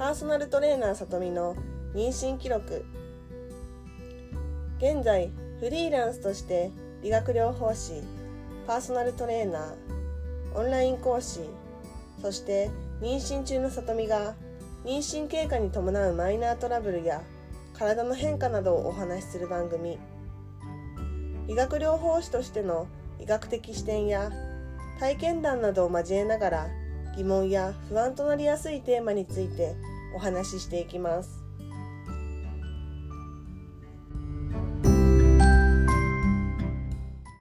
パーソナルトレーナーさとみの妊娠記録。現在フリーランスとして理学療法士パーソナルトレーナーオンライン講師そして妊娠中のさとみが妊娠経過に伴うマイナートラブルや体の変化などをお話しする番組。理学療法士としての医学的視点や体験談などを交えながら疑問や不安となりやすいテーマについてお話ししていきます。